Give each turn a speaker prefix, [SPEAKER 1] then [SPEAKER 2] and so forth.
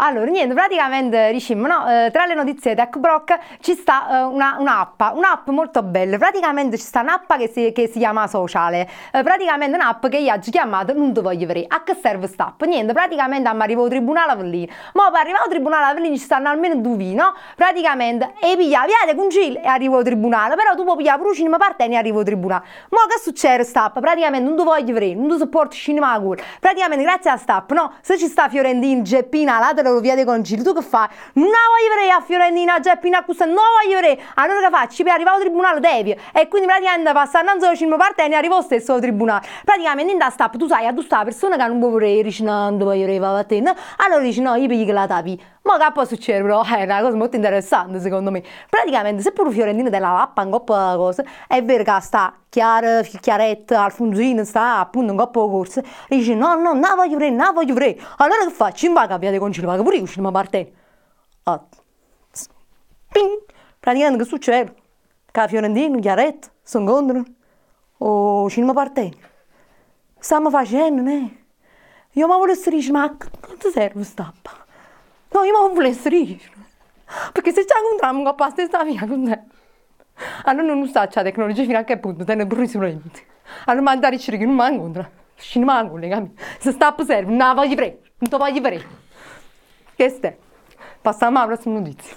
[SPEAKER 1] Allora, niente, praticamente diciamo, no, eh, tra le notizie di TechBrock ci sta eh, una, un'app, un'app molto bella. Praticamente ci sta un'app che si, che si chiama Sociale. Eh, praticamente un'app che io ho chiamato Non ti voglio vedere. A che serve questa app? Niente, praticamente arrivo al tribunale Avellino. Ma per arrivare al tribunale Avellino ci stanno almeno due vini, no? Praticamente, e piglia via con Gil e arrivo al tribunale. Però tu puoi pigliare pure cinema parte e arrivo al tribunale. Ma che succede app? Praticamente non ti voglio vedere, non ti sopporto cinema cuore. Praticamente grazie a questa app, no? Se ci sta Fiorentino, Geppina, là te lo via dei concili, tu che fai? Non voglio vedere a Fiorentina, Geppina, questa non la voglio vedere. Allora che faccio? Per arrivare al tribunale devi. E quindi praticamente passa non solo cinema parte e ne arrivo stesso al tribunale. Praticamente in da stap tu sai, a tu sta persona che non può vedere, dici non voglio va a te. Allora dici no, io pigli che la tapi. Ma che può succedere però? È una cosa molto interessante secondo me. Praticamente se pure Fiorentino della lappa un coppa cosa, è vero che sta chiara, chiaretta, Alfonsino sta appunto un coppa corsa, dice no, no, non voglio vedere, non voglio vedere. Allora che faccio? In vaga via di concilio, vaga pure io uscino ma parte. Ah. Ping! Praticamente che succede? Che Fiorentino, chiaretta, si incontrano. O cinema parte. Stiamo facendo, ne? Io mi volessi dire, ma quanto serve sta appa? No, io non volessi dire. Perché se ci incontriamo con la stessa via con te. Allora non usa la tecnologia fino a che punto, te ne pure sicuramente. Allora mandare a dire che non mi incontra. Scino manco, legami. Se sta a serve, non la voglio fare. Non ti voglio fare este. Pasama, vreau să nu diți.